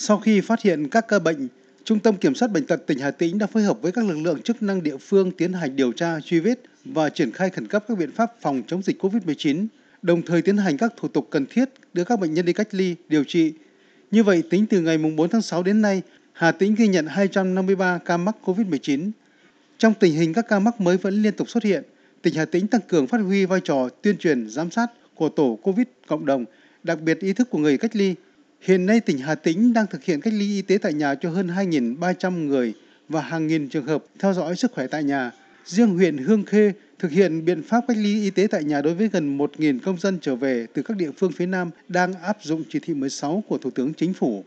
Sau khi phát hiện các ca bệnh, Trung tâm Kiểm soát Bệnh tật tỉnh Hà Tĩnh đã phối hợp với các lực lượng chức năng địa phương tiến hành điều tra, truy vết và triển khai khẩn cấp các biện pháp phòng chống dịch COVID-19, đồng thời tiến hành các thủ tục cần thiết đưa các bệnh nhân đi cách ly, điều trị. Như vậy, tính từ ngày 4 tháng 6 đến nay, Hà Tĩnh ghi nhận 253 ca mắc COVID-19. Trong tình hình các ca mắc mới vẫn liên tục xuất hiện, tỉnh Hà Tĩnh tăng cường phát huy vai trò tuyên truyền, giám sát của tổ COVID cộng đồng, đặc biệt ý thức của người cách ly. Hiện nay tỉnh Hà Tĩnh đang thực hiện cách ly y tế tại nhà cho hơn 2.300 người và hàng nghìn trường hợp theo dõi sức khỏe tại nhà. Riêng huyện Hương Khê thực hiện biện pháp cách ly y tế tại nhà đối với gần 1.000 công dân trở về từ các địa phương phía Nam đang áp dụng chỉ thị 16 của Thủ tướng Chính phủ.